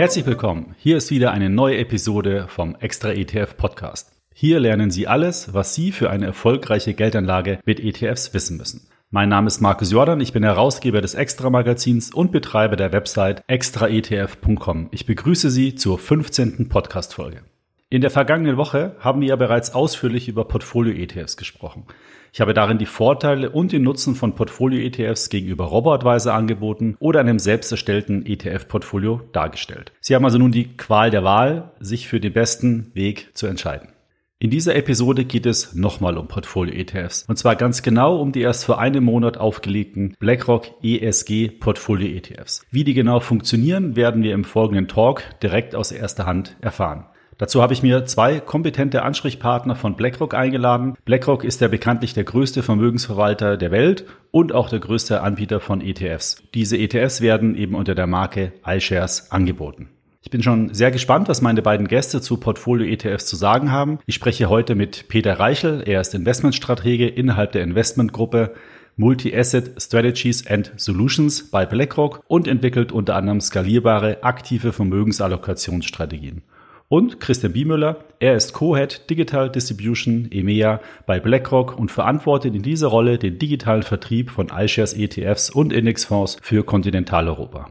Herzlich willkommen. Hier ist wieder eine neue Episode vom Extra ETF Podcast. Hier lernen Sie alles, was Sie für eine erfolgreiche Geldanlage mit ETFs wissen müssen. Mein Name ist Markus Jordan, ich bin Herausgeber des Extra Magazins und Betreiber der Website extraetf.com. Ich begrüße Sie zur 15. Podcast Folge. In der vergangenen Woche haben wir ja bereits ausführlich über Portfolio-ETFs gesprochen. Ich habe darin die Vorteile und den Nutzen von Portfolio-ETFs gegenüber Robo-Advisor angeboten oder einem selbst erstellten ETF-Portfolio dargestellt. Sie haben also nun die Qual der Wahl, sich für den besten Weg zu entscheiden. In dieser Episode geht es nochmal um Portfolio-ETFs. Und zwar ganz genau um die erst vor einem Monat aufgelegten BlackRock ESG Portfolio-ETFs. Wie die genau funktionieren, werden wir im folgenden Talk direkt aus erster Hand erfahren. Dazu habe ich mir zwei kompetente Ansprechpartner von BlackRock eingeladen. BlackRock ist ja bekanntlich der größte Vermögensverwalter der Welt und auch der größte Anbieter von ETFs. Diese ETFs werden eben unter der Marke iShares angeboten. Ich bin schon sehr gespannt, was meine beiden Gäste zu Portfolio-ETFs zu sagen haben. Ich spreche heute mit Peter Reichel. Er ist Investmentstratege innerhalb der Investmentgruppe Multi-Asset Strategies and Solutions bei BlackRock und entwickelt unter anderem skalierbare aktive Vermögensallokationsstrategien und Christian Biemüller. Er ist Co-Head Digital Distribution EMEA bei BlackRock und verantwortet in dieser Rolle den digitalen Vertrieb von iShares ETFs und Indexfonds für Kontinentaleuropa.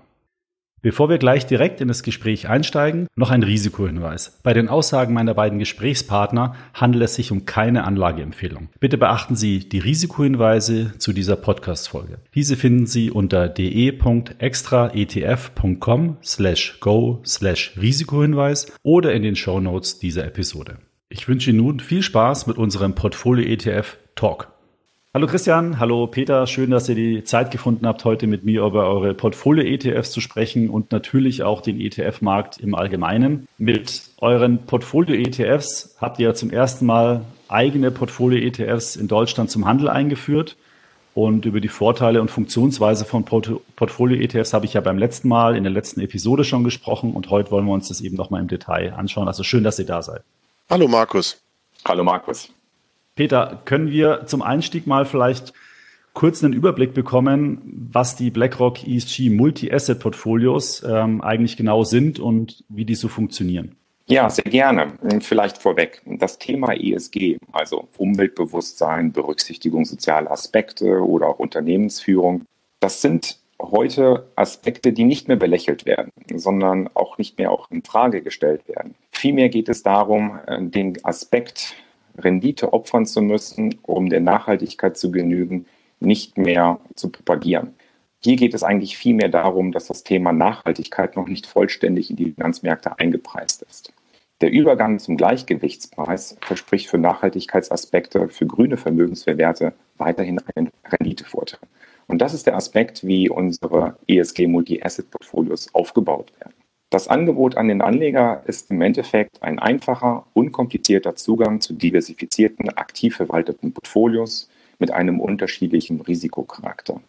Bevor wir gleich direkt in das Gespräch einsteigen, noch ein Risikohinweis. Bei den Aussagen meiner beiden Gesprächspartner handelt es sich um keine Anlageempfehlung. Bitte beachten Sie die Risikohinweise zu dieser Podcast-Folge. Diese finden Sie unter de.extraetf.com slash go slash Risikohinweis oder in den Show Notes dieser Episode. Ich wünsche Ihnen nun viel Spaß mit unserem Portfolio ETF Talk. Hallo Christian, hallo Peter, schön, dass ihr die Zeit gefunden habt, heute mit mir über eure Portfolio-ETFs zu sprechen und natürlich auch den ETF-Markt im Allgemeinen. Mit euren Portfolio-ETFs habt ihr ja zum ersten Mal eigene Portfolio-ETFs in Deutschland zum Handel eingeführt. Und über die Vorteile und Funktionsweise von Portfolio-ETFs habe ich ja beim letzten Mal in der letzten Episode schon gesprochen und heute wollen wir uns das eben nochmal im Detail anschauen. Also schön, dass ihr da seid. Hallo Markus. Hallo Markus. Peter, können wir zum Einstieg mal vielleicht kurz einen Überblick bekommen, was die BlackRock ESG Multi-Asset Portfolios ähm, eigentlich genau sind und wie die so funktionieren? Ja, sehr gerne. Vielleicht vorweg. Das Thema ESG, also Umweltbewusstsein, Berücksichtigung sozialer Aspekte oder auch Unternehmensführung, das sind heute Aspekte, die nicht mehr belächelt werden, sondern auch nicht mehr auch in Frage gestellt werden. Vielmehr geht es darum, äh, den Aspekt Rendite opfern zu müssen, um der Nachhaltigkeit zu genügen, nicht mehr zu propagieren. Hier geht es eigentlich vielmehr darum, dass das Thema Nachhaltigkeit noch nicht vollständig in die Finanzmärkte eingepreist ist. Der Übergang zum Gleichgewichtspreis verspricht für Nachhaltigkeitsaspekte für grüne Vermögenswerte weiterhin einen Renditevorteil. Und das ist der Aspekt, wie unsere ESG Multi-Asset Portfolios aufgebaut werden. Das Angebot an den Anleger ist im Endeffekt ein einfacher, unkomplizierter Zugang zu diversifizierten, aktiv verwalteten Portfolios mit einem unterschiedlichen Risikocharakter.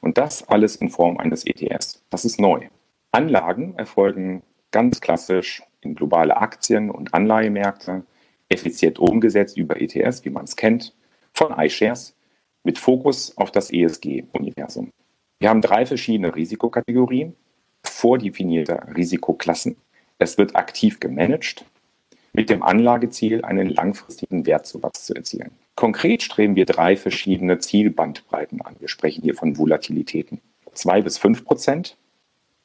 Und das alles in Form eines ETS. Das ist neu. Anlagen erfolgen ganz klassisch in globale Aktien und Anleihemärkte, effizient umgesetzt über ETS, wie man es kennt, von iShares mit Fokus auf das ESG-Universum. Wir haben drei verschiedene Risikokategorien vordefinierte Risikoklassen. Es wird aktiv gemanagt mit dem Anlageziel, einen langfristigen Wertzuwachs zu erzielen. Konkret streben wir drei verschiedene Zielbandbreiten an. Wir sprechen hier von Volatilitäten. 2 bis 5 Prozent,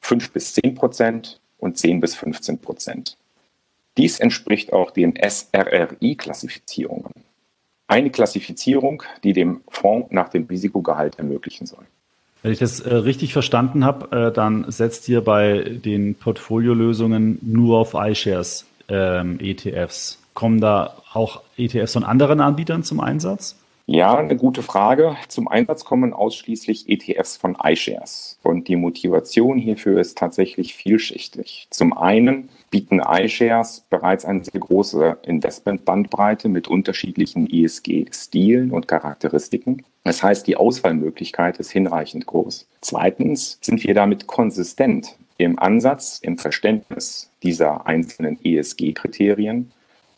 5 bis 10 Prozent und 10 bis 15 Prozent. Dies entspricht auch den SRRI-Klassifizierungen. Eine Klassifizierung, die dem Fonds nach dem Risikogehalt ermöglichen soll. Wenn ich das äh, richtig verstanden habe, äh, dann setzt ihr bei den Portfoliolösungen nur auf iShares ähm, ETFs. Kommen da auch ETFs von anderen Anbietern zum Einsatz? Ja, eine gute Frage. Zum Einsatz kommen ausschließlich ETFs von iShares. Und die Motivation hierfür ist tatsächlich vielschichtig. Zum einen bieten iShares bereits eine sehr große Investmentbandbreite mit unterschiedlichen ESG-Stilen und Charakteristiken. Das heißt, die Auswahlmöglichkeit ist hinreichend groß. Zweitens sind wir damit konsistent im Ansatz, im Verständnis dieser einzelnen ESG-Kriterien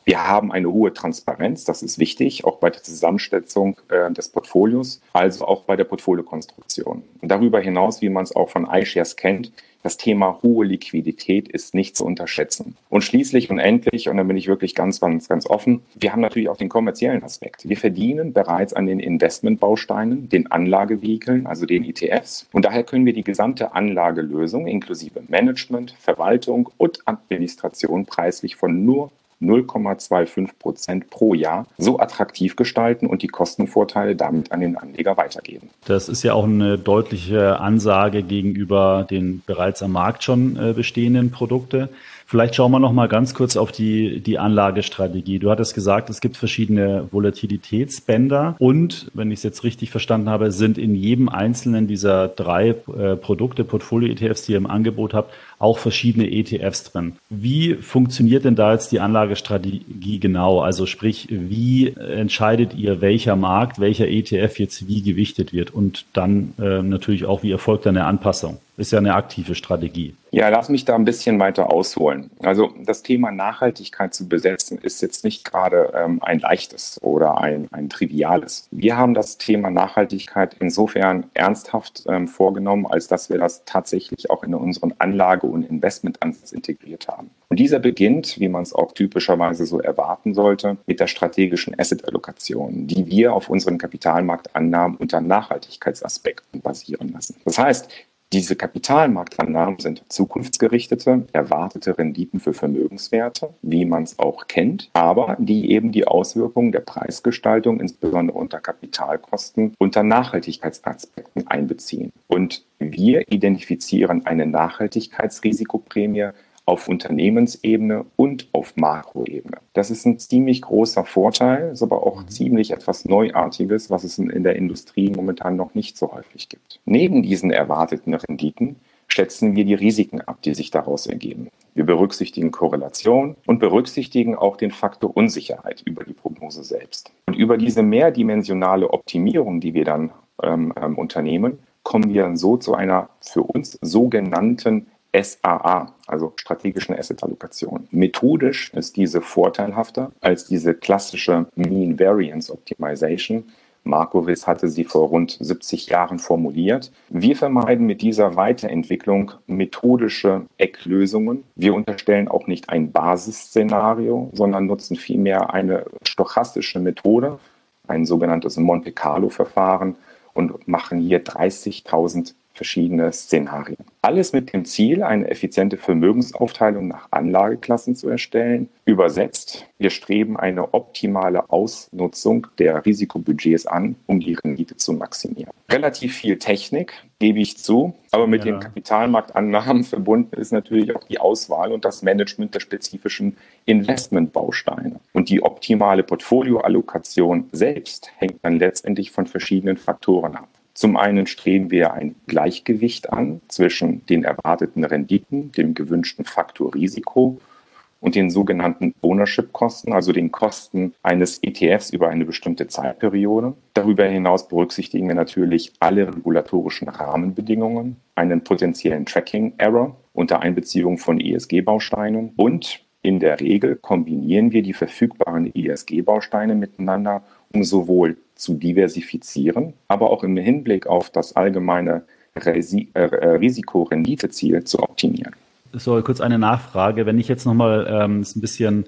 Wir haben eine hohe Transparenz, das ist wichtig, auch bei der Zusammensetzung äh, des Portfolios, also auch bei der Portfoliokonstruktion. Und darüber hinaus, wie man es auch von iShares kennt, das Thema hohe Liquidität ist nicht zu unterschätzen. Und schließlich und endlich, und da bin ich wirklich ganz, ganz, ganz offen, wir haben natürlich auch den kommerziellen Aspekt. Wir verdienen bereits an den Investmentbausteinen, den Anlagevehikeln, also den ETFs. Und daher können wir die gesamte Anlagelösung inklusive Management, Verwaltung und Administration preislich von nur 0,25 Prozent pro Jahr so attraktiv gestalten und die Kostenvorteile damit an den Anleger weitergeben. Das ist ja auch eine deutliche Ansage gegenüber den bereits am Markt schon äh, bestehenden Produkte. Vielleicht schauen wir noch mal ganz kurz auf die, die Anlagestrategie. Du hattest gesagt, es gibt verschiedene Volatilitätsbänder und, wenn ich es jetzt richtig verstanden habe, sind in jedem einzelnen dieser drei äh, Produkte, Portfolio-ETFs, die ihr im Angebot habt, auch verschiedene ETFs drin. Wie funktioniert denn da jetzt die Anlagestrategie genau? Also sprich, wie entscheidet ihr, welcher Markt, welcher ETF jetzt wie gewichtet wird und dann äh, natürlich auch, wie erfolgt eine Anpassung? Ist ja eine aktive Strategie. Ja, lass mich da ein bisschen weiter ausholen. Also das Thema Nachhaltigkeit zu besetzen ist jetzt nicht gerade ähm, ein leichtes oder ein, ein triviales. Wir haben das Thema Nachhaltigkeit insofern ernsthaft ähm, vorgenommen, als dass wir das tatsächlich auch in unseren Anlage- und Investmentansatz integriert haben. Und dieser beginnt, wie man es auch typischerweise so erwarten sollte, mit der strategischen Asset-Allokation, die wir auf unseren Kapitalmarktannahmen unter Nachhaltigkeitsaspekten basieren lassen. Das heißt, diese Kapitalmarktannahmen sind zukunftsgerichtete, erwartete Renditen für Vermögenswerte, wie man es auch kennt, aber die eben die Auswirkungen der Preisgestaltung, insbesondere unter Kapitalkosten, unter Nachhaltigkeitsaspekten einbeziehen. Und wir identifizieren eine Nachhaltigkeitsrisikoprämie auf Unternehmensebene und auf Makroebene. Das ist ein ziemlich großer Vorteil, ist aber auch mhm. ziemlich etwas Neuartiges, was es in der Industrie momentan noch nicht so häufig gibt. Neben diesen erwarteten Renditen schätzen wir die Risiken ab, die sich daraus ergeben. Wir berücksichtigen Korrelation und berücksichtigen auch den Faktor Unsicherheit über die Prognose selbst. Und über diese mehrdimensionale Optimierung, die wir dann ähm, ähm, unternehmen, kommen wir dann so zu einer für uns sogenannten SAA, also strategischen Asset-Allokation. Methodisch ist diese vorteilhafter als diese klassische Mean Variance Optimization. Markowitz hatte sie vor rund 70 Jahren formuliert. Wir vermeiden mit dieser Weiterentwicklung methodische Ecklösungen. Wir unterstellen auch nicht ein Basisszenario, sondern nutzen vielmehr eine stochastische Methode, ein sogenanntes Monte Carlo-Verfahren und machen hier 30.000 verschiedene Szenarien. Alles mit dem Ziel, eine effiziente Vermögensaufteilung nach Anlageklassen zu erstellen. Übersetzt, wir streben eine optimale Ausnutzung der Risikobudgets an, um die Rendite zu maximieren. Relativ viel Technik, gebe ich zu, aber mit ja. den Kapitalmarktannahmen verbunden ist natürlich auch die Auswahl und das Management der spezifischen Investmentbausteine. Und die optimale Portfolioallokation selbst hängt dann letztendlich von verschiedenen Faktoren ab. Zum einen streben wir ein Gleichgewicht an zwischen den erwarteten Renditen, dem gewünschten Faktor Risiko und den sogenannten Ownership-Kosten, also den Kosten eines ETFs über eine bestimmte Zeitperiode. Darüber hinaus berücksichtigen wir natürlich alle regulatorischen Rahmenbedingungen, einen potenziellen Tracking-Error unter Einbeziehung von ESG-Bausteinen und in der Regel kombinieren wir die verfügbaren ESG-Bausteine miteinander, um sowohl zu diversifizieren, aber auch im Hinblick auf das allgemeine Risi äh, Risikorenditeziel zu optimieren. So, kurz eine Nachfrage. Wenn ich jetzt nochmal ähm, ein bisschen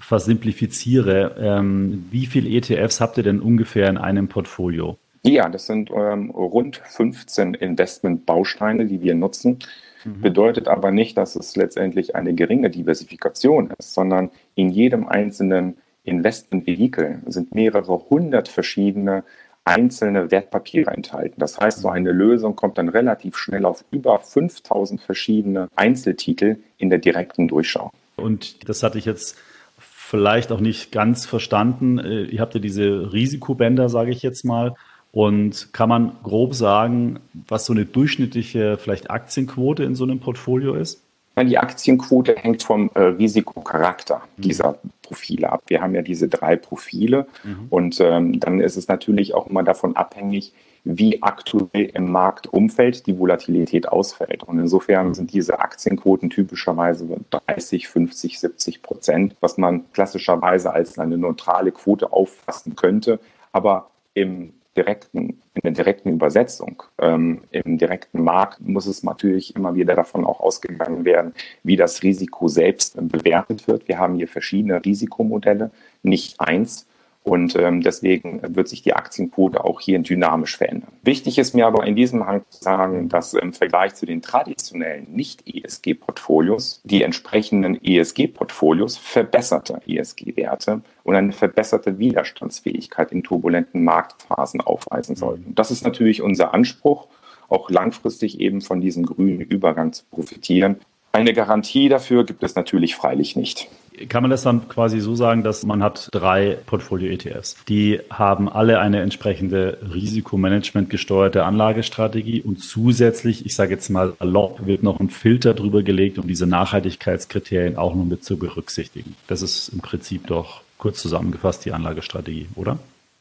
versimplifiziere, ähm, wie viele ETFs habt ihr denn ungefähr in einem Portfolio? Ja, das sind ähm, rund 15 Investmentbausteine, die wir nutzen. Mhm. Bedeutet aber nicht, dass es letztendlich eine geringe Diversifikation ist, sondern in jedem einzelnen Investmentvehikel sind mehrere hundert verschiedene einzelne Wertpapiere enthalten. Das heißt, so eine Lösung kommt dann relativ schnell auf über 5000 verschiedene Einzeltitel in der direkten Durchschau. Und das hatte ich jetzt vielleicht auch nicht ganz verstanden. Äh, ihr habt ja diese Risikobänder, sage ich jetzt mal. Und kann man grob sagen, was so eine durchschnittliche vielleicht Aktienquote in so einem Portfolio ist? Die Aktienquote hängt vom äh, Risikocharakter mhm. dieser Profile ab. Wir haben ja diese drei Profile mhm. und ähm, dann ist es natürlich auch immer davon abhängig, wie aktuell im Marktumfeld die Volatilität ausfällt. Und insofern sind diese Aktienquoten typischerweise 30, 50, 70 Prozent, was man klassischerweise als eine neutrale Quote auffassen könnte. Aber im direkten, in der direkten Übersetzung, ähm, im direkten Markt muss es natürlich immer wieder davon auch ausgegangen werden, wie das Risiko selbst bewertet wird. Wir haben hier verschiedene Risikomodelle, nicht eins. Und ähm, deswegen wird sich die Aktienquote auch hier dynamisch verändern. Wichtig ist mir aber in diesem Hang zu sagen, dass im Vergleich zu den traditionellen Nicht-ESG-Portfolios die entsprechenden ESG-Portfolios verbesserte ESG-Werte und eine verbesserte Widerstandsfähigkeit in turbulenten Marktphasen aufweisen sollten. Das ist natürlich unser Anspruch, auch langfristig eben von diesem grünen Übergang zu profitieren. Eine Garantie dafür gibt es natürlich freilich nicht. Kann man das dann quasi so sagen, dass man hat drei Portfolio-ETFs. Die haben alle eine entsprechende Risikomanagement gesteuerte Anlagestrategie und zusätzlich, ich sage jetzt mal erlaubt, wird noch ein Filter drüber gelegt, um diese Nachhaltigkeitskriterien auch noch mit zu berücksichtigen. Das ist im Prinzip doch kurz zusammengefasst die Anlagestrategie, oder?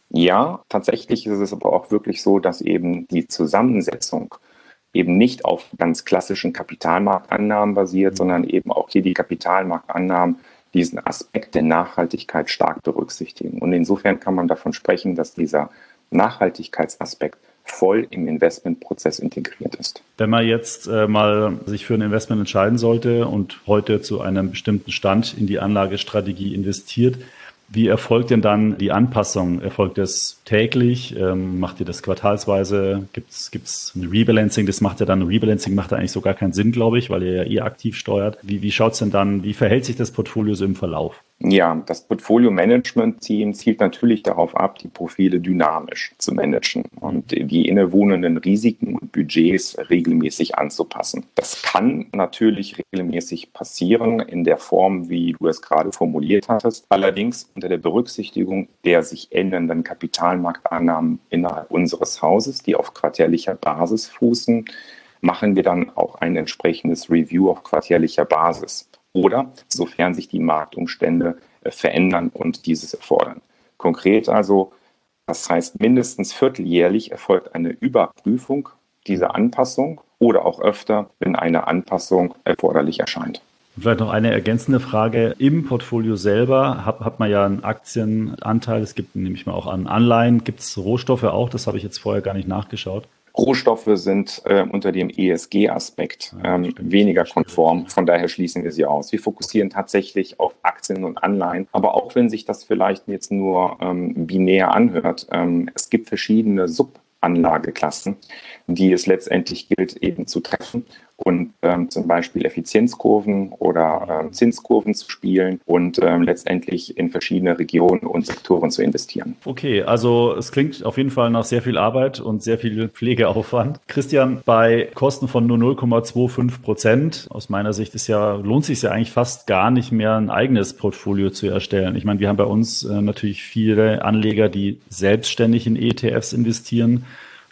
Ja, tatsächlich ist es aber auch wirklich so, dass eben die Zusammensetzung eben nicht auf ganz klassischen Kapitalmarktannahmen basiert, sondern eben auch hier die Kapitalmarktannahmen diesen Aspekt der Nachhaltigkeit stark berücksichtigen. Und insofern kann man davon sprechen, dass dieser Nachhaltigkeitsaspekt voll im Investmentprozess integriert ist. Wenn man jetzt äh, mal sich für ein Investment entscheiden sollte und heute zu einem bestimmten Stand in die Anlagestrategie investiert, wie erfolgt denn dann die Anpassung? Erfolgt das täglich? Ähm, macht ihr das quartalsweise? Gibt es ein Rebalancing? Das macht ja dann, Rebalancing macht ja eigentlich so gar keinen Sinn, glaube ich, weil ihr ja eh aktiv steuert. Wie, wie schaut es denn dann, wie verhält sich das Portfolio so im Verlauf? Ja, das Portfolio-Management-Team zielt natürlich darauf ab, die Profile dynamisch zu managen und die innewohnenden Risiken und Budgets regelmäßig anzupassen. Das kann natürlich regelmäßig passieren in der Form, wie du es gerade formuliert hattest, allerdings unter der Berücksichtigung der sich ändernden Kapitalmarktannahmen innerhalb unseres Hauses, die auf quartärlicher Basis fußen, machen wir dann auch ein entsprechendes Review auf quartärlicher Basis oder sofern sich die Marktumstände äh, verändern und dieses erfordern. Konkret also, das heißt mindestens vierteljährlich erfolgt eine Überprüfung dieser Anpassung oder auch öfter, wenn eine Anpassung erforderlich erscheint. Vielleicht noch eine ergänzende Frage. Im Portfolio selber hat, hat man ja einen Aktienanteil. Es gibt nämlich mal auch an Anleihen. Gibt es Rohstoffe auch? Das habe ich jetzt vorher gar nicht nachgeschaut. Rohstoffe sind äh, unter dem ESG-Aspekt ähm, weniger konform. Von daher schließen wir sie aus. Wir fokussieren tatsächlich auf Aktien und Anleihen. Aber auch wenn sich das vielleicht jetzt nur ähm, binär anhört, ähm, es gibt verschiedene Subanlageklassen, die es letztendlich gilt eben zu treffen und ähm, zum Beispiel Effizienzkurven oder ähm, Zinskurven zu spielen und ähm, letztendlich in verschiedene Regionen und Sektoren zu investieren. Okay, also es klingt auf jeden Fall nach sehr viel Arbeit und sehr viel Pflegeaufwand. Christian, bei Kosten von nur 0,25 Prozent, aus meiner Sicht ist ja, lohnt sich ja eigentlich fast gar nicht mehr ein eigenes Portfolio zu erstellen. Ich meine, wir haben bei uns äh, natürlich viele Anleger, die selbstständig in ETFs investieren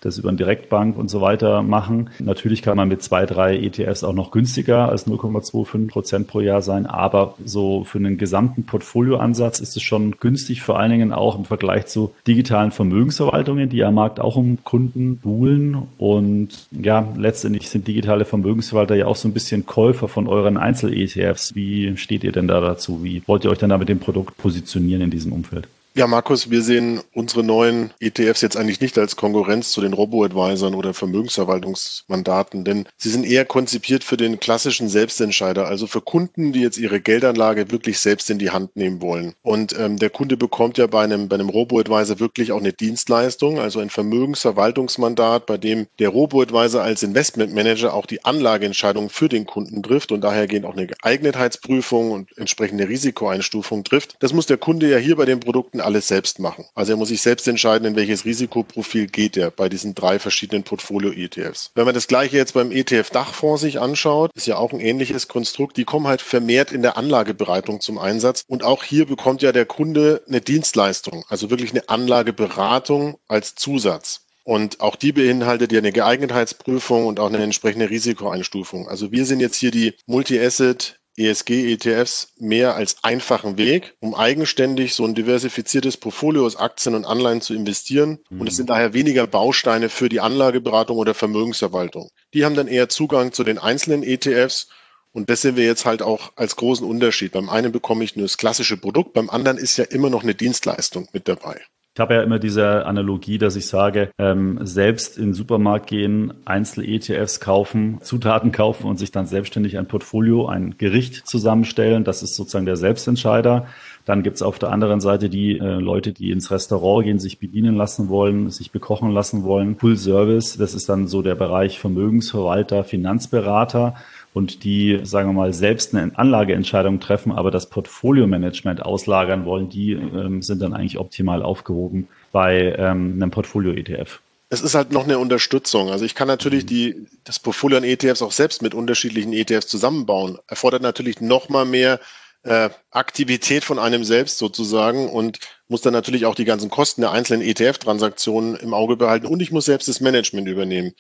das über eine Direktbank und so weiter machen. Natürlich kann man mit zwei, drei ETFs auch noch günstiger als 0,25 Prozent pro Jahr sein, aber so für einen gesamten Portfolioansatz ist es schon günstig, vor allen Dingen auch im Vergleich zu digitalen Vermögensverwaltungen, die am Markt auch um Kunden buhlen. Und ja, letztendlich sind digitale Vermögensverwalter ja auch so ein bisschen Käufer von euren Einzel-ETFs. Wie steht ihr denn da dazu? Wie wollt ihr euch denn da mit dem Produkt positionieren in diesem Umfeld? Ja, Markus, wir sehen unsere neuen ETFs jetzt eigentlich nicht als Konkurrenz zu den Robo-Advisern oder Vermögensverwaltungsmandaten, denn sie sind eher konzipiert für den klassischen Selbstentscheider, also für Kunden, die jetzt ihre Geldanlage wirklich selbst in die Hand nehmen wollen. Und ähm, der Kunde bekommt ja bei einem, bei einem Robo-Advisor wirklich auch eine Dienstleistung, also ein Vermögensverwaltungsmandat, bei dem der Robo-Advisor als Investmentmanager auch die Anlageentscheidung für den Kunden trifft und daher gehen auch eine Geeignetheitsprüfung und entsprechende Risikoeinstufung trifft. Das muss der Kunde ja hier bei den Produkten alles selbst machen. Also er muss sich selbst entscheiden, in welches Risikoprofil geht er bei diesen drei verschiedenen Portfolio-ETFs. Wenn man das gleiche jetzt beim ETF-Dachfonds sich anschaut, ist ja auch ein ähnliches Konstrukt, die kommen halt vermehrt in der Anlageberatung zum Einsatz. Und auch hier bekommt ja der Kunde eine Dienstleistung, also wirklich eine Anlageberatung als Zusatz. Und auch die beinhaltet ja eine Geeignetheitsprüfung und auch eine entsprechende Risikoeinstufung. Also wir sind jetzt hier die Multi-Asset ESG-ETFs mehr als einfachen Weg, um eigenständig so ein diversifiziertes Portfolio aus Aktien und Anleihen zu investieren. Mhm. Und es sind daher weniger Bausteine für die Anlageberatung oder Vermögensverwaltung. Die haben dann eher Zugang zu den einzelnen ETFs und das sehen wir jetzt halt auch als großen Unterschied. Beim einen bekomme ich nur das klassische Produkt, beim anderen ist ja immer noch eine Dienstleistung mit dabei. Ich habe ja immer diese Analogie, dass ich sage, ähm, selbst in den Supermarkt gehen, Einzel-ETFs kaufen, Zutaten kaufen und sich dann selbstständig ein Portfolio, ein Gericht zusammenstellen. Das ist sozusagen der Selbstentscheider. Dann gibt's auf der anderen Seite die äh, Leute, die ins Restaurant gehen, sich bedienen lassen wollen, sich bekochen lassen wollen. Full Service, das ist dann so der Bereich Vermögensverwalter, Finanzberater und die, sagen wir mal, selbst eine Anlageentscheidung treffen, aber das Portfolio-Management auslagern wollen, die ähm, sind dann eigentlich optimal aufgehoben bei ähm, einem Portfolio-ETF. Es ist halt noch eine Unterstützung. Also ich kann natürlich die, das Portfolio an ETFs auch selbst mit unterschiedlichen ETFs zusammenbauen. Erfordert natürlich noch mal mehr äh, Aktivität von einem selbst sozusagen und muss dann natürlich auch die ganzen Kosten der einzelnen ETF-Transaktionen im Auge behalten und ich muss selbst das Management übernehmen.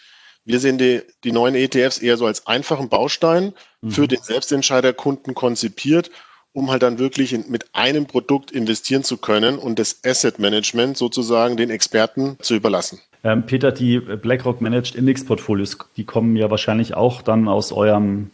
Wir sehen die, die neuen ETFs eher so als einfachen Baustein mhm. für den Selbstentscheiderkunden konzipiert, um halt dann wirklich in, mit einem Produkt investieren zu können und das Asset Management sozusagen den Experten zu überlassen. Ähm, Peter, die BlackRock Managed Index Portfolios, die kommen ja wahrscheinlich auch dann aus eurem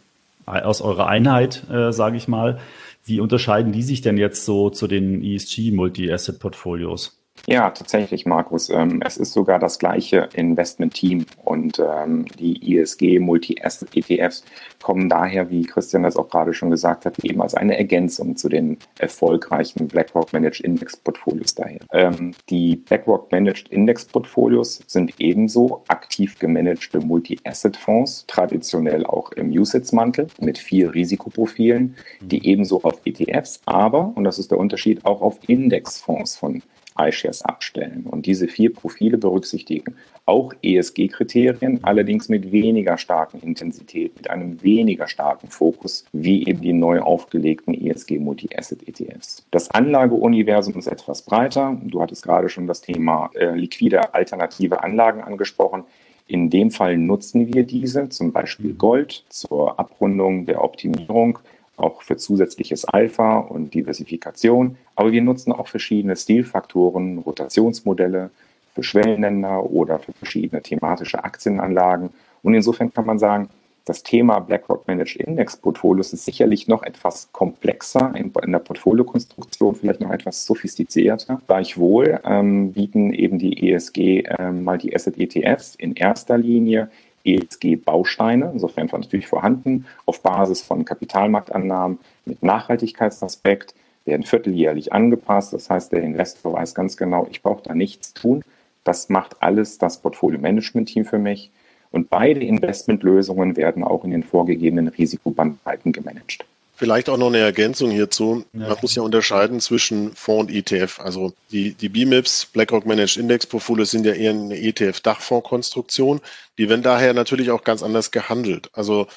aus eurer Einheit, äh, sage ich mal. Wie unterscheiden die sich denn jetzt so zu den ESG Multi-Asset Portfolios? Ja, tatsächlich, Markus. Ähm, es ist sogar das gleiche Investment-Team und ähm, die ISG Multi-Asset-ETFs kommen daher, wie Christian das auch gerade schon gesagt hat, eben als eine Ergänzung zu den erfolgreichen BlackRock Managed Index Portfolios daher. Ähm, die BlackRock Managed Index Portfolios sind ebenso aktiv gemanagte Multi-Asset-Fonds, traditionell auch im USITS-Mantel mit vier Risikoprofilen, die ebenso auf ETFs, aber, und das ist der Unterschied, auch auf Indexfonds von iShares abstellen. Und diese vier Profile berücksichtigen auch ESG-Kriterien, allerdings mit weniger starken Intensität, mit einem weniger starken Fokus, wie eben die neu aufgelegten ESG Multi-Asset-ETFs. Das Anlageuniversum ist etwas breiter. Du hattest gerade schon das Thema äh, liquide alternative Anlagen angesprochen. In dem Fall nutzen wir diese, zum Beispiel Gold, zur Abrundung der Optimierung auch für zusätzliches Alpha und Diversifikation. Aber wir nutzen auch verschiedene Stilfaktoren, Rotationsmodelle für Schwellenländer oder für verschiedene thematische Aktienanlagen. Und insofern kann man sagen, das Thema BlackRock Managed Index Portfolios ist sicherlich noch etwas komplexer in, in der Portfoliokonstruktion, vielleicht noch etwas sophistizierter. Gleichwohl ähm, bieten eben die ESG ähm, Multi-Asset ETFs in erster Linie ESG-Bausteine, insofern natürlich vorhanden, auf Basis von Kapitalmarktannahmen mit Nachhaltigkeitsaspekt, werden vierteljährlich angepasst. Das heißt, der Investor weiß ganz genau, ich brauche da nichts tun. Das macht alles das Portfolio-Management-Team für mich. Und beide Investmentlösungen werden auch in den vorgegebenen Risikobandbreiten gemanagt. Vielleicht auch noch eine Ergänzung hierzu. Ja. Man muss ja unterscheiden zwischen Fonds und ETF. Also die, die BMIPs, BlackRock Managed Index Portfolios sind ja eher eine ETF-Dachfondskonstruktion. Die werden daher natürlich auch ganz anders gehandelt. Also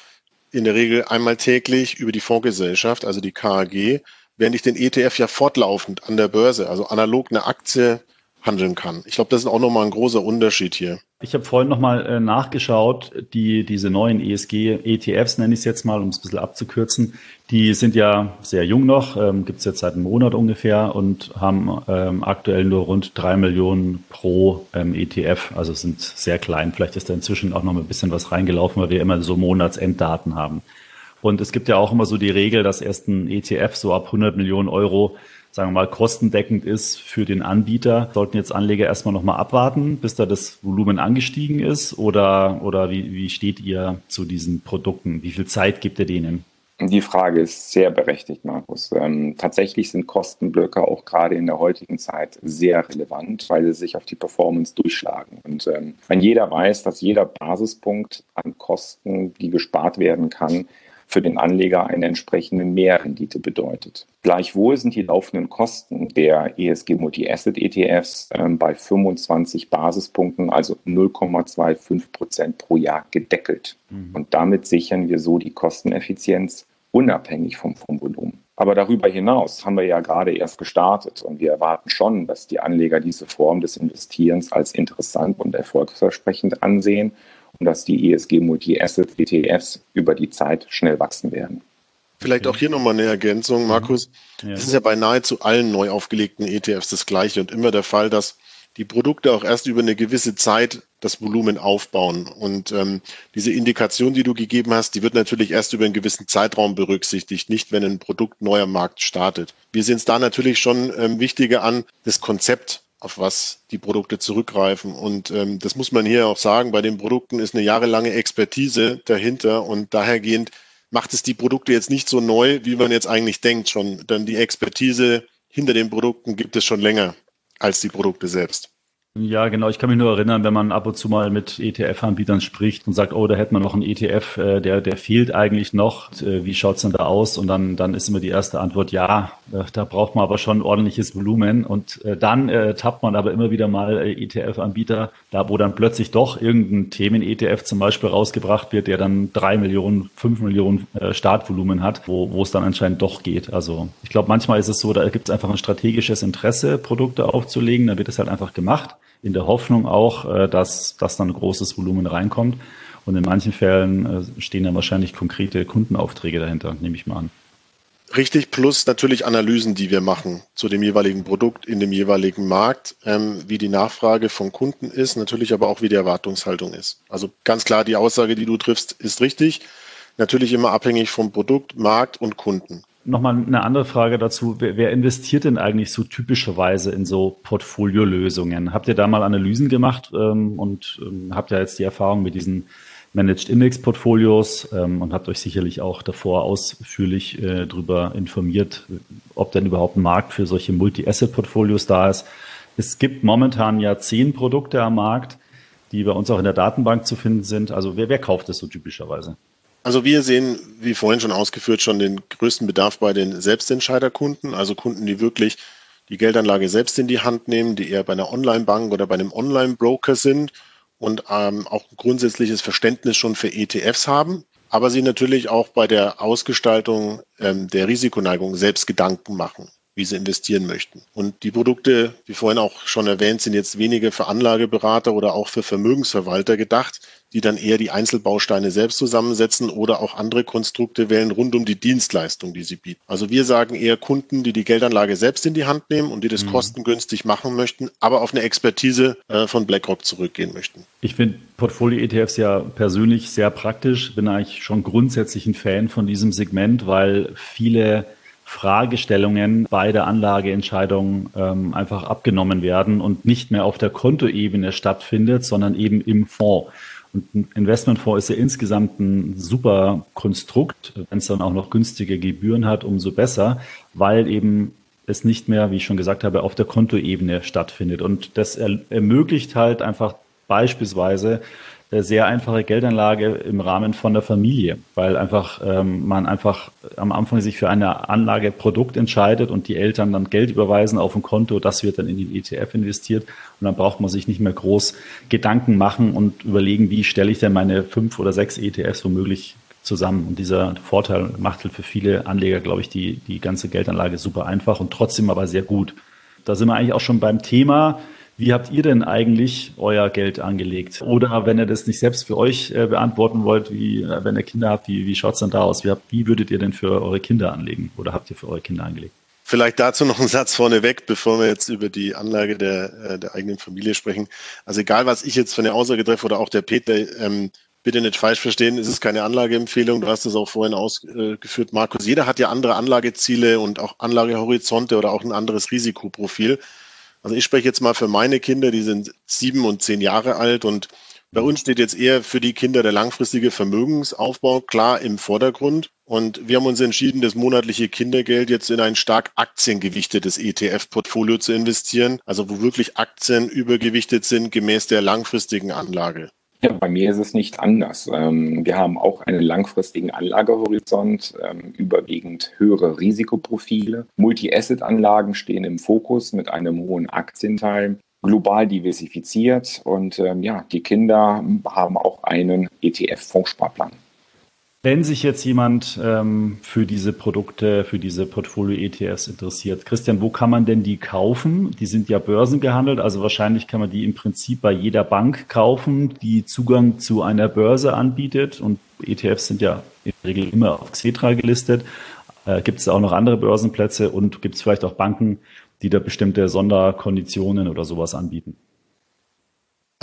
in der Regel einmal täglich über die Fondsgesellschaft, also die KAG, während ich den ETF ja fortlaufend an der Börse, also analog eine Aktie handeln kann. Ich glaube, das ist auch nochmal ein großer Unterschied hier. Ich habe vorhin nochmal äh, nachgeschaut, die, diese neuen ESG-ETFs, nenne ich es jetzt mal, um es ein bisschen abzukürzen, die sind ja sehr jung noch, ähm, gibt es jetzt seit einem Monat ungefähr und haben ähm, aktuell nur rund drei Millionen pro ähm, ETF, also sind sehr klein. Vielleicht ist da inzwischen auch noch ein bisschen was reingelaufen, weil wir immer so Monatsenddaten haben. Und es gibt ja auch immer so die Regel, dass erst ein ETF so ab 100 Millionen Euro sagen wir mal, kostendeckend ist für den Anbieter. Sollten jetzt Anleger erstmal nochmal abwarten, bis da das Volumen angestiegen ist? Oder, oder wie, wie steht ihr zu diesen Produkten? Wie viel Zeit gibt ihr denen? Die Frage ist sehr berechtigt, Markus. Ähm, tatsächlich sind Kostenblöcke auch gerade in der heutigen Zeit sehr relevant, weil sie sich auf die Performance durchschlagen. Und ähm, wenn jeder weiß, dass jeder Basispunkt an Kosten, die gespart werden kann, für den Anleger eine entsprechende Mehrrendite bedeutet. Gleichwohl sind die laufenden Kosten der ESG Multi-Asset ETFs äh, bei 25 Basispunkten, also 0,25 Prozent pro Jahr gedeckelt. Mhm. Und damit sichern wir so die Kosteneffizienz unabhängig vom Fondsvolumen. Aber darüber hinaus haben wir ja gerade erst gestartet und wir erwarten schon, dass die Anleger diese Form des Investierens als interessant und erfolgsversprechend ansehen und dass die ESG Multi-Asset ETFs über die Zeit schnell wachsen werden. Vielleicht auch hier nochmal eine Ergänzung, mhm. Markus. Es ja. ist ja bei nahezu allen neu aufgelegten ETFs das Gleiche und immer der Fall, dass die Produkte auch erst über eine gewisse Zeit das Volumen aufbauen. Und ähm, diese Indikation, die du gegeben hast, die wird natürlich erst über einen gewissen Zeitraum berücksichtigt, nicht wenn ein Produkt neu am Markt startet. Wir sehen es da natürlich schon ähm, wichtiger an, das Konzept auf was die Produkte zurückgreifen. Und ähm, das muss man hier auch sagen, bei den Produkten ist eine jahrelange Expertise dahinter und dahergehend macht es die Produkte jetzt nicht so neu, wie man jetzt eigentlich denkt schon. Denn die Expertise hinter den Produkten gibt es schon länger als die Produkte selbst. Ja, genau. Ich kann mich nur erinnern, wenn man ab und zu mal mit ETF-Anbietern spricht und sagt, oh, da hätte man noch einen ETF, äh, der, der fehlt eigentlich noch. Äh, wie schaut's denn da aus? Und dann, dann ist immer die erste Antwort, ja, äh, da braucht man aber schon ordentliches Volumen. Und dann äh, tappt man aber immer wieder mal ETF-Anbieter, da wo dann plötzlich doch irgendein Themen-ETF zum Beispiel rausgebracht wird, der dann drei Millionen, fünf Millionen äh, Startvolumen hat, wo, wo es dann anscheinend doch geht. Also ich glaube, manchmal ist es so, da gibt es einfach ein strategisches Interesse, Produkte aufzulegen, dann wird es halt einfach gemacht in der Hoffnung auch, äh, dass, dass dann ein großes Volumen reinkommt. Und in manchen Fällen äh, stehen dann wahrscheinlich konkrete Kundenaufträge dahinter, nehme ich mal an. Richtig, plus natürlich Analysen, die wir machen zu dem jeweiligen Produkt in dem jeweiligen Markt, ähm, wie die Nachfrage von Kunden ist, natürlich aber auch wie die Erwartungshaltung ist. Also ganz klar, die Aussage, die du triffst, ist richtig. Natürlich immer abhängig vom Produkt, Markt und Kunden. Nochmal eine andere Frage dazu. Wer, wer, investiert denn eigentlich so typischerweise in so Portfoliolösungen? Habt ihr da mal Analysen gemacht ähm, und ähm, habt ja jetzt die Erfahrung mit diesen Managed Index Portfolios ähm, und habt euch sicherlich auch davor ausführlich äh, darüber informiert, ob denn überhaupt ein Markt für solche Multi-Asset Portfolios da ist. Es gibt momentan ja zehn Produkte am Markt, die bei uns auch in der Datenbank zu finden sind. Also wer, wer kauft das so typischerweise? Also wir sehen, wie vorhin schon ausgeführt, schon den größten Bedarf bei den Selbstentscheiderkunden, also Kunden, die wirklich die Geldanlage selbst in die Hand nehmen, die eher bei einer Online-Bank oder bei einem Online-Broker sind und ähm, auch ein grundsätzliches Verständnis schon für ETFs haben, aber sie natürlich auch bei der Ausgestaltung ähm, der Risikoneigung selbst Gedanken machen wie sie investieren möchten. Und die Produkte, wie vorhin auch schon erwähnt, sind jetzt weniger für Anlageberater oder auch für Vermögensverwalter gedacht, die dann eher die Einzelbausteine selbst zusammensetzen oder auch andere Konstrukte wählen rund um die Dienstleistung, die sie bieten. Also wir sagen eher Kunden, die die Geldanlage selbst in die Hand nehmen und die das mhm. kostengünstig machen möchten, aber auf eine Expertise äh, von BlackRock zurückgehen möchten. Ich finde Portfolio-ETFs ja persönlich sehr praktisch, bin eigentlich schon grundsätzlich ein Fan von diesem Segment, weil viele Fragestellungen bei der Anlageentscheidung ähm, einfach abgenommen werden und nicht mehr auf der Kontoebene stattfindet, sondern eben im Fonds. Und ein Investmentfonds ist ja insgesamt ein super Konstrukt. Wenn es dann auch noch günstige Gebühren hat, umso besser, weil eben es nicht mehr, wie ich schon gesagt habe, auf der Kontoebene stattfindet. Und das ermöglicht halt einfach beispielsweise sehr einfache Geldanlage im Rahmen von der Familie, weil einfach ähm, man einfach am Anfang sich für eine Anlageprodukt entscheidet und die Eltern dann Geld überweisen auf ein Konto, das wird dann in den ETF investiert und dann braucht man sich nicht mehr groß Gedanken machen und überlegen, wie stelle ich denn meine fünf oder sechs ETFs womöglich zusammen. Und dieser Vorteil macht halt für viele Anleger, glaube ich, die, die ganze Geldanlage super einfach und trotzdem aber sehr gut. Da sind wir eigentlich auch schon beim Thema wie habt ihr denn eigentlich euer Geld angelegt? Oder wenn ihr das nicht selbst für euch äh, beantworten wollt, wie, äh, wenn ihr Kinder habt, wie, wie schaut es dann da aus? Wie, habt, wie würdet ihr denn für eure Kinder anlegen? Oder habt ihr für eure Kinder angelegt? Vielleicht dazu noch einen Satz vorneweg, bevor wir jetzt über die Anlage der, äh, der eigenen Familie sprechen. Also egal, was ich jetzt für eine Aussage treffe oder auch der Peter, ähm, bitte nicht falsch verstehen, es ist keine Anlageempfehlung. Du hast es auch vorhin ausgeführt, Markus. Jeder hat ja andere Anlageziele und auch Anlagehorizonte oder auch ein anderes Risikoprofil. Also ich spreche jetzt mal für meine Kinder, die sind sieben und zehn Jahre alt und bei uns steht jetzt eher für die Kinder der langfristige Vermögensaufbau klar im Vordergrund. Und wir haben uns entschieden, das monatliche Kindergeld jetzt in ein stark aktiengewichtetes ETF-Portfolio zu investieren, also wo wirklich Aktien übergewichtet sind gemäß der langfristigen Anlage. Ja, bei mir ist es nicht anders. Ähm, wir haben auch einen langfristigen Anlagehorizont, ähm, überwiegend höhere Risikoprofile. Multi-Asset-Anlagen stehen im Fokus mit einem hohen Aktienteil global diversifiziert und ähm, ja, die Kinder haben auch einen ETF-Fondssparplan. Wenn sich jetzt jemand ähm, für diese Produkte, für diese Portfolio-ETFs interessiert, Christian, wo kann man denn die kaufen? Die sind ja börsengehandelt, also wahrscheinlich kann man die im Prinzip bei jeder Bank kaufen, die Zugang zu einer Börse anbietet. Und ETFs sind ja in der Regel immer auf Xetra gelistet. Äh, gibt es auch noch andere Börsenplätze und gibt es vielleicht auch Banken, die da bestimmte Sonderkonditionen oder sowas anbieten?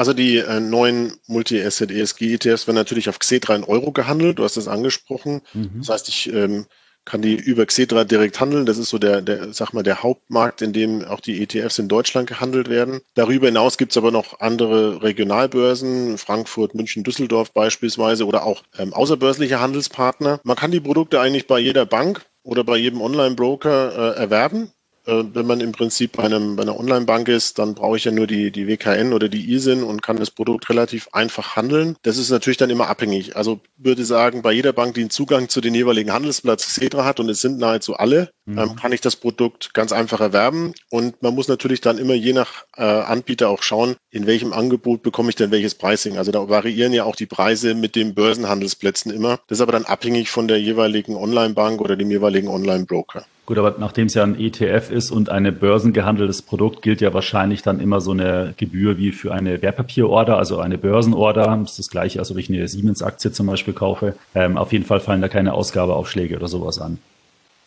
Also die äh, neuen Multi-Asset ESG-ETFs werden natürlich auf Xetra in Euro gehandelt. Du hast das angesprochen. Mhm. Das heißt, ich ähm, kann die über Xetra direkt handeln. Das ist so der, der, sag mal, der Hauptmarkt, in dem auch die ETFs in Deutschland gehandelt werden. Darüber hinaus gibt es aber noch andere Regionalbörsen, Frankfurt, München, Düsseldorf beispielsweise oder auch ähm, außerbörsliche Handelspartner. Man kann die Produkte eigentlich bei jeder Bank oder bei jedem Online-Broker äh, erwerben. Äh, wenn man im Prinzip bei, einem, bei einer Online-Bank ist, dann brauche ich ja nur die, die WKN oder die ISIN und kann das Produkt relativ einfach handeln. Das ist natürlich dann immer abhängig. Also würde sagen, bei jeder Bank, die einen Zugang zu den jeweiligen Handelsplatz Cedra hat, und es sind nahezu alle, mhm. ähm, kann ich das Produkt ganz einfach erwerben. Und man muss natürlich dann immer je nach äh, Anbieter auch schauen, in welchem Angebot bekomme ich denn welches Pricing. Also da variieren ja auch die Preise mit den Börsenhandelsplätzen immer. Das ist aber dann abhängig von der jeweiligen Online-Bank oder dem jeweiligen Online-Broker. Gut, aber nachdem es ja ein ETF ist und eine börsengehandeltes Produkt, gilt ja wahrscheinlich dann immer so eine Gebühr wie für eine Wertpapierorder, also eine Börsenorder. Das ist das gleiche, als ob ich eine Siemens-Aktie zum Beispiel kaufe. Ähm, auf jeden Fall fallen da keine Ausgabeaufschläge oder sowas an.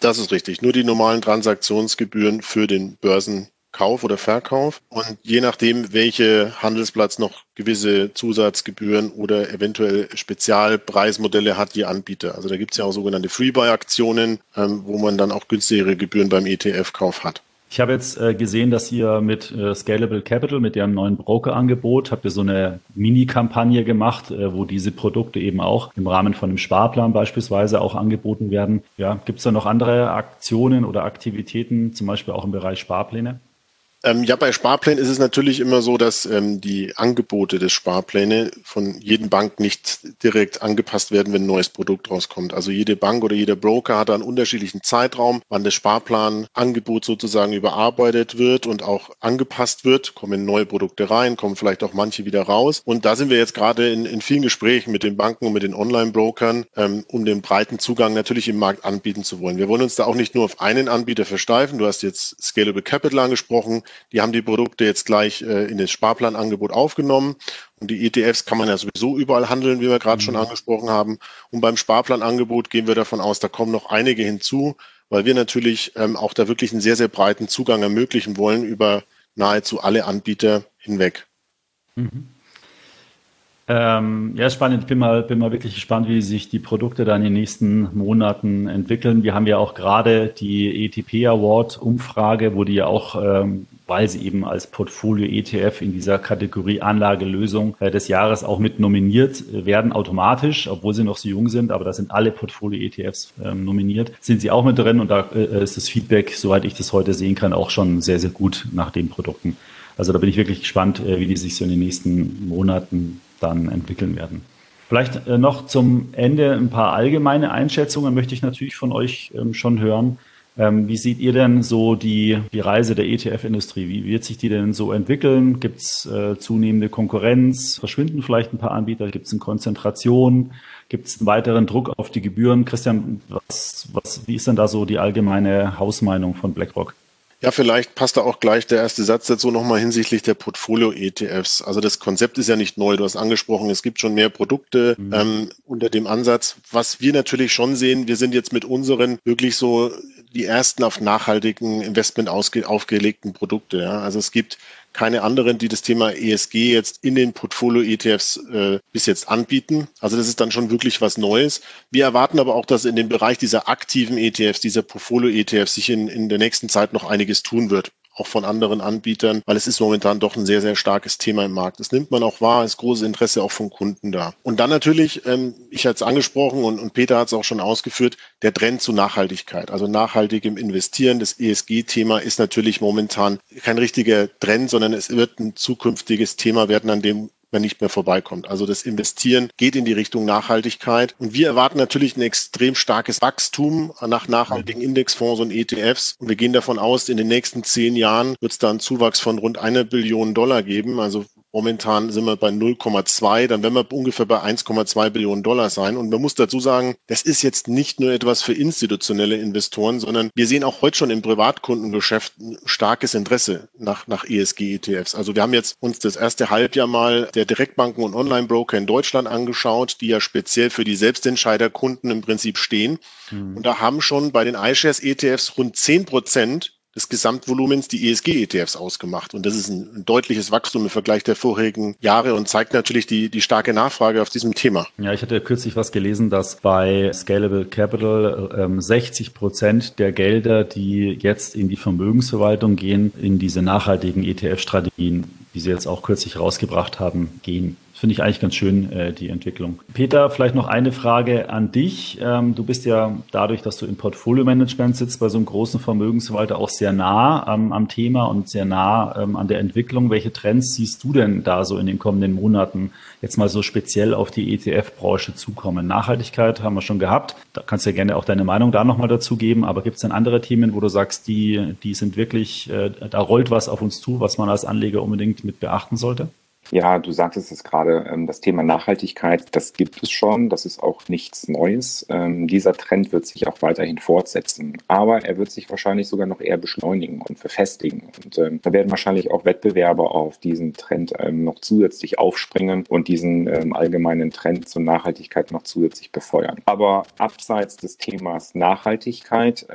Das ist richtig. Nur die normalen Transaktionsgebühren für den Börsen Kauf oder Verkauf. Und je nachdem, welche Handelsplatz noch gewisse Zusatzgebühren oder eventuell Spezialpreismodelle hat, die Anbieter. Also da gibt es ja auch sogenannte Freebuy-Aktionen, ähm, wo man dann auch günstigere Gebühren beim ETF-Kauf hat. Ich habe jetzt äh, gesehen, dass ihr mit äh, Scalable Capital, mit ihrem neuen Broker-Angebot, habt ihr so eine Mini-Kampagne gemacht, äh, wo diese Produkte eben auch im Rahmen von einem Sparplan beispielsweise auch angeboten werden. Ja, gibt es da noch andere Aktionen oder Aktivitäten, zum Beispiel auch im Bereich Sparpläne? Ähm, ja, bei Sparplänen ist es natürlich immer so, dass ähm, die Angebote des Sparpläne von jedem Bank nicht direkt angepasst werden, wenn ein neues Produkt rauskommt. Also jede Bank oder jeder Broker hat einen unterschiedlichen Zeitraum, wann das Sparplanangebot sozusagen überarbeitet wird und auch angepasst wird. Kommen neue Produkte rein, kommen vielleicht auch manche wieder raus. Und da sind wir jetzt gerade in, in vielen Gesprächen mit den Banken und mit den Online-Brokern, ähm, um den breiten Zugang natürlich im Markt anbieten zu wollen. Wir wollen uns da auch nicht nur auf einen Anbieter versteifen. Du hast jetzt Scalable Capital angesprochen. Die haben die Produkte jetzt gleich äh, in das Sparplanangebot aufgenommen. Und die ETFs kann man ja sowieso überall handeln, wie wir gerade mhm. schon angesprochen haben. Und beim Sparplanangebot gehen wir davon aus, da kommen noch einige hinzu, weil wir natürlich ähm, auch da wirklich einen sehr, sehr breiten Zugang ermöglichen wollen über nahezu alle Anbieter hinweg. Mhm. Ähm, ja, spannend. Ich bin mal, bin mal wirklich gespannt, wie sich die Produkte dann in den nächsten Monaten entwickeln. Wir haben ja auch gerade die ETP Award Umfrage, wo die ja auch, ähm, weil sie eben als Portfolio ETF in dieser Kategorie Anlagelösung äh, des Jahres auch mit nominiert werden, automatisch, obwohl sie noch so jung sind, aber da sind alle Portfolio ETFs ähm, nominiert, sind sie auch mit drin und da äh, ist das Feedback, soweit ich das heute sehen kann, auch schon sehr, sehr gut nach den Produkten. Also da bin ich wirklich gespannt, äh, wie die sich so in den nächsten Monaten dann entwickeln werden. Vielleicht äh, noch zum Ende ein paar allgemeine Einschätzungen möchte ich natürlich von euch ähm, schon hören. Ähm, wie seht ihr denn so die, die Reise der ETF-Industrie? Wie wird sich die denn so entwickeln? Gibt es äh, zunehmende Konkurrenz? Verschwinden vielleicht ein paar Anbieter? Gibt es eine Konzentration? Gibt es einen weiteren Druck auf die Gebühren? Christian, was, was, wie ist denn da so die allgemeine Hausmeinung von BlackRock? Ja, vielleicht passt da auch gleich der erste Satz dazu nochmal hinsichtlich der Portfolio-ETFs. Also das Konzept ist ja nicht neu. Du hast angesprochen, es gibt schon mehr Produkte mhm. ähm, unter dem Ansatz. Was wir natürlich schon sehen, wir sind jetzt mit unseren wirklich so die ersten auf nachhaltigen Investment aufgelegten Produkte. Ja. Also es gibt keine anderen, die das Thema ESG jetzt in den Portfolio-ETFs äh, bis jetzt anbieten. Also das ist dann schon wirklich was Neues. Wir erwarten aber auch, dass in dem Bereich dieser aktiven ETFs, dieser Portfolio-ETFs sich in, in der nächsten Zeit noch einiges tun wird auch von anderen Anbietern, weil es ist momentan doch ein sehr, sehr starkes Thema im Markt. Das nimmt man auch wahr, ist großes Interesse auch von Kunden da. Und dann natürlich, ähm, ich hatte es angesprochen und, und Peter hat es auch schon ausgeführt, der Trend zu Nachhaltigkeit, also nachhaltigem Investieren. Das ESG-Thema ist natürlich momentan kein richtiger Trend, sondern es wird ein zukünftiges Thema werden, an dem man nicht mehr vorbeikommt. Also das Investieren geht in die Richtung Nachhaltigkeit. Und wir erwarten natürlich ein extrem starkes Wachstum nach nachhaltigen Indexfonds und ETFs. Und wir gehen davon aus, in den nächsten zehn Jahren wird es da einen Zuwachs von rund einer Billion Dollar geben. Also Momentan sind wir bei 0,2, dann werden wir ungefähr bei 1,2 Billionen Dollar sein. Und man muss dazu sagen, das ist jetzt nicht nur etwas für institutionelle Investoren, sondern wir sehen auch heute schon im Privatkundengeschäft starkes Interesse nach, nach ESG-ETFs. Also wir haben jetzt uns das erste Halbjahr mal der Direktbanken und Online-Broker in Deutschland angeschaut, die ja speziell für die Selbstentscheiderkunden im Prinzip stehen. Mhm. Und da haben schon bei den iShares-ETFs rund 10 Prozent des Gesamtvolumens die ESG-ETFs ausgemacht. Und das ist ein, deutliches Wachstum im Vergleich der vorigen Jahre und zeigt natürlich die, die starke Nachfrage auf diesem Thema. Ja, ich hatte kürzlich was gelesen, dass bei Scalable Capital ähm, 60 Prozent der Gelder, die jetzt in die Vermögensverwaltung gehen, in diese nachhaltigen ETF-Strategien, die sie jetzt auch kürzlich rausgebracht haben, gehen. Finde ich eigentlich ganz schön, äh, die Entwicklung. Peter, vielleicht noch eine Frage an dich. Ähm, du bist ja dadurch, dass du im Portfolio-Management sitzt, bei so einem großen Vermögensverwalter auch sehr nah ähm, am Thema und sehr nah ähm, an der Entwicklung. Welche Trends siehst du denn da so in den kommenden Monaten jetzt mal so speziell auf die ETF-Branche zukommen? Nachhaltigkeit haben wir schon gehabt. Da kannst du ja gerne auch deine Meinung da nochmal dazu geben. Aber gibt es denn andere Themen, wo du sagst, die, die sind wirklich, äh, da rollt was auf uns zu, was man als Anleger unbedingt mit beachten sollte? Ja, du sagtest es gerade, ähm, das Thema Nachhaltigkeit, das gibt es schon, das ist auch nichts Neues. Ähm, dieser Trend wird sich auch weiterhin fortsetzen, aber er wird sich wahrscheinlich sogar noch eher beschleunigen und verfestigen. Und ähm, da werden wahrscheinlich auch Wettbewerber auf diesen Trend noch zusätzlich aufspringen und diesen allgemeinen Trend zur Nachhaltigkeit noch zusätzlich befeuern. Aber abseits des Themas Nachhaltigkeit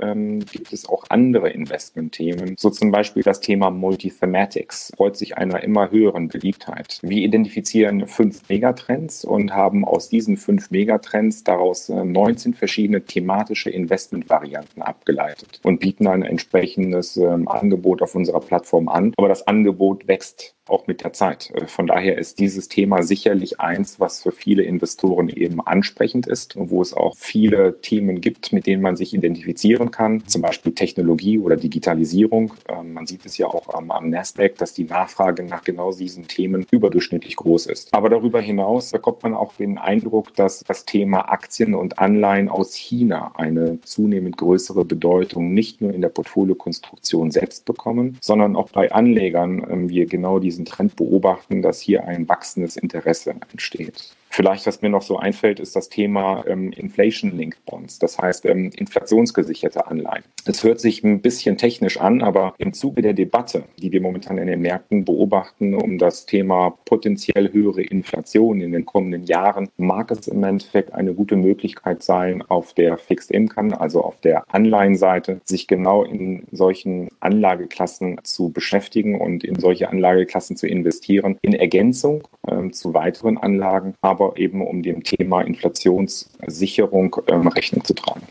gibt es auch andere Investmentthemen, so zum Beispiel das Thema Multithematics, freut sich einer immer höheren Beliebtheit. Möglichkeit. Wir identifizieren fünf Megatrends und haben aus diesen fünf Megatrends daraus 19 äh, verschiedene thematische Investmentvarianten abgeleitet und bieten ein entsprechendes ähm, Angebot auf unserer Plattform an. Aber das Angebot wächst auch mit der Zeit. Äh, von daher ist dieses Thema sicherlich eins, was für viele Investoren eben ansprechend ist und wo es auch viele Themen gibt, mit denen man sich identifizieren kann, zum Beispiel Technologie oder Digitalisierung. Ähm, man sieht es ja auch am, am Nasdaq, dass die Nachfrage nach genau diesen Themen überdurchschnittlich groß ist. Aber darüber hinaus bekommt man auch den Eindruck, dass das Thema Aktien und Anleihen aus China eine zunehmend größere Bedeutung nicht nur in der Portfoliokonstruktion selbst bekommen, sondern auch bei Anlegern ähm, wir genau diesen Trend beobachten, dass hier ein wachsendes Interesse entsteht. Vielleicht, was mir noch so einfällt, ist das Thema ähm, Inflation-Linked Bonds, das heißt ähm, inflationsgesicherte Anleihen. Das hört sich ein bisschen technisch an, aber im Zuge der Debatte, die wir momentan in den Märkten beobachten, um das Thema potenziell höhere Inflation in den kommenden Jahren, mag es im Endeffekt eine gute Möglichkeit sein, auf der Fixed Income, also auf der Anleihenseite, sich genau in solchen Anlageklassen zu beschäftigen und in solche Anlageklassen zu investieren, in Ergänzung ähm, zu weiteren Anlagen, aber aber eben um dem Thema Inflationssicherung ähm, Rechnung zu tragen.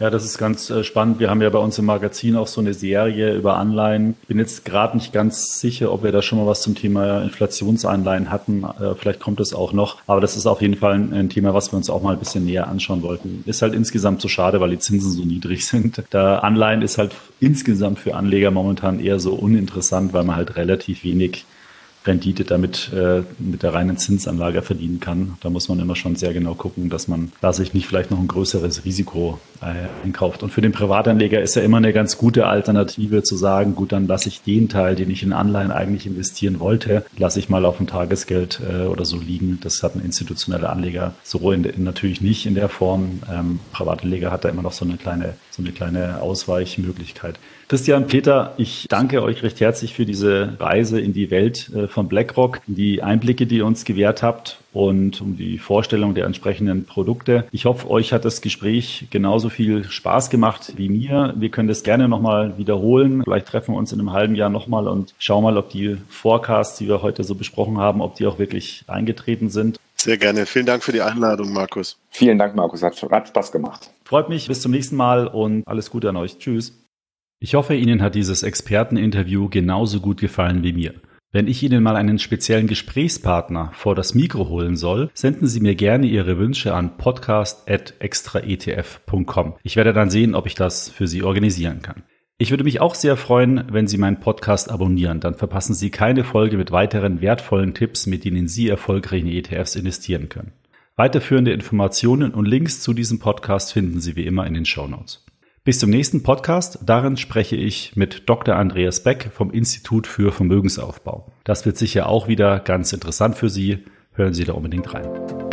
Ja, das ist ganz äh, spannend. Wir haben ja bei uns im Magazin auch so eine Serie über Anleihen. Ich bin jetzt gerade nicht ganz sicher, ob wir da schon mal was zum Thema Inflationsanleihen hatten. Äh, vielleicht kommt es auch noch. Aber das ist auf jeden Fall ein, Thema, was wir uns auch mal ein bisschen näher anschauen wollten. Ist halt insgesamt so schade, weil die Zinsen so niedrig sind. Da Anleihen ist halt insgesamt für Anleger momentan eher so uninteressant, weil man halt relativ wenig Rendite damit äh, mit der reinen Zinsanlage verdienen kann. Da muss man immer schon sehr genau gucken, dass man da sich nicht vielleicht noch ein größeres Risiko äh, einkauft. Und für den Privatanleger ist ja immer eine ganz gute Alternative zu sagen, gut, dann lasse ich den Teil, den ich in Anleihen eigentlich investieren wollte, lasse ich mal auf dem Tagesgeld äh, oder so liegen. Das hat ein institutioneller Anleger so in, in, natürlich nicht in der Form. Ähm, Privatanleger hat da immer noch so eine kleine, so eine kleine Ausweichmöglichkeit. Christian, Peter, ich danke euch recht herzlich für diese Reise in die Welt äh, von BlackRock, die Einblicke, die ihr uns gewährt habt und um die Vorstellung der entsprechenden Produkte. Ich hoffe, euch hat das Gespräch genauso viel Spaß gemacht wie mir. Wir können das gerne nochmal wiederholen. Vielleicht treffen wir uns in einem halben Jahr nochmal und schauen mal, ob die Forecasts, die wir heute so besprochen haben, ob die auch wirklich eingetreten sind. Sehr gerne. Vielen Dank für die Einladung, Markus. Vielen Dank, Markus. Hat, hat Spaß gemacht. Freut mich. Bis zum nächsten Mal und alles Gute an euch. Tschüss. Ich hoffe, Ihnen hat dieses Experteninterview genauso gut gefallen wie mir. Wenn ich Ihnen mal einen speziellen Gesprächspartner vor das Mikro holen soll, senden Sie mir gerne Ihre Wünsche an podcast.extraetf.com. Ich werde dann sehen, ob ich das für Sie organisieren kann. Ich würde mich auch sehr freuen, wenn Sie meinen Podcast abonnieren. Dann verpassen Sie keine Folge mit weiteren wertvollen Tipps, mit denen Sie erfolgreich in ETFs investieren können. Weiterführende Informationen und Links zu diesem Podcast finden Sie wie immer in den Show Notes. Bis zum nächsten Podcast. Darin spreche ich mit Dr. Andreas Beck vom Institut für Vermögensaufbau. Das wird sicher auch wieder ganz interessant für Sie. Hören Sie da unbedingt rein.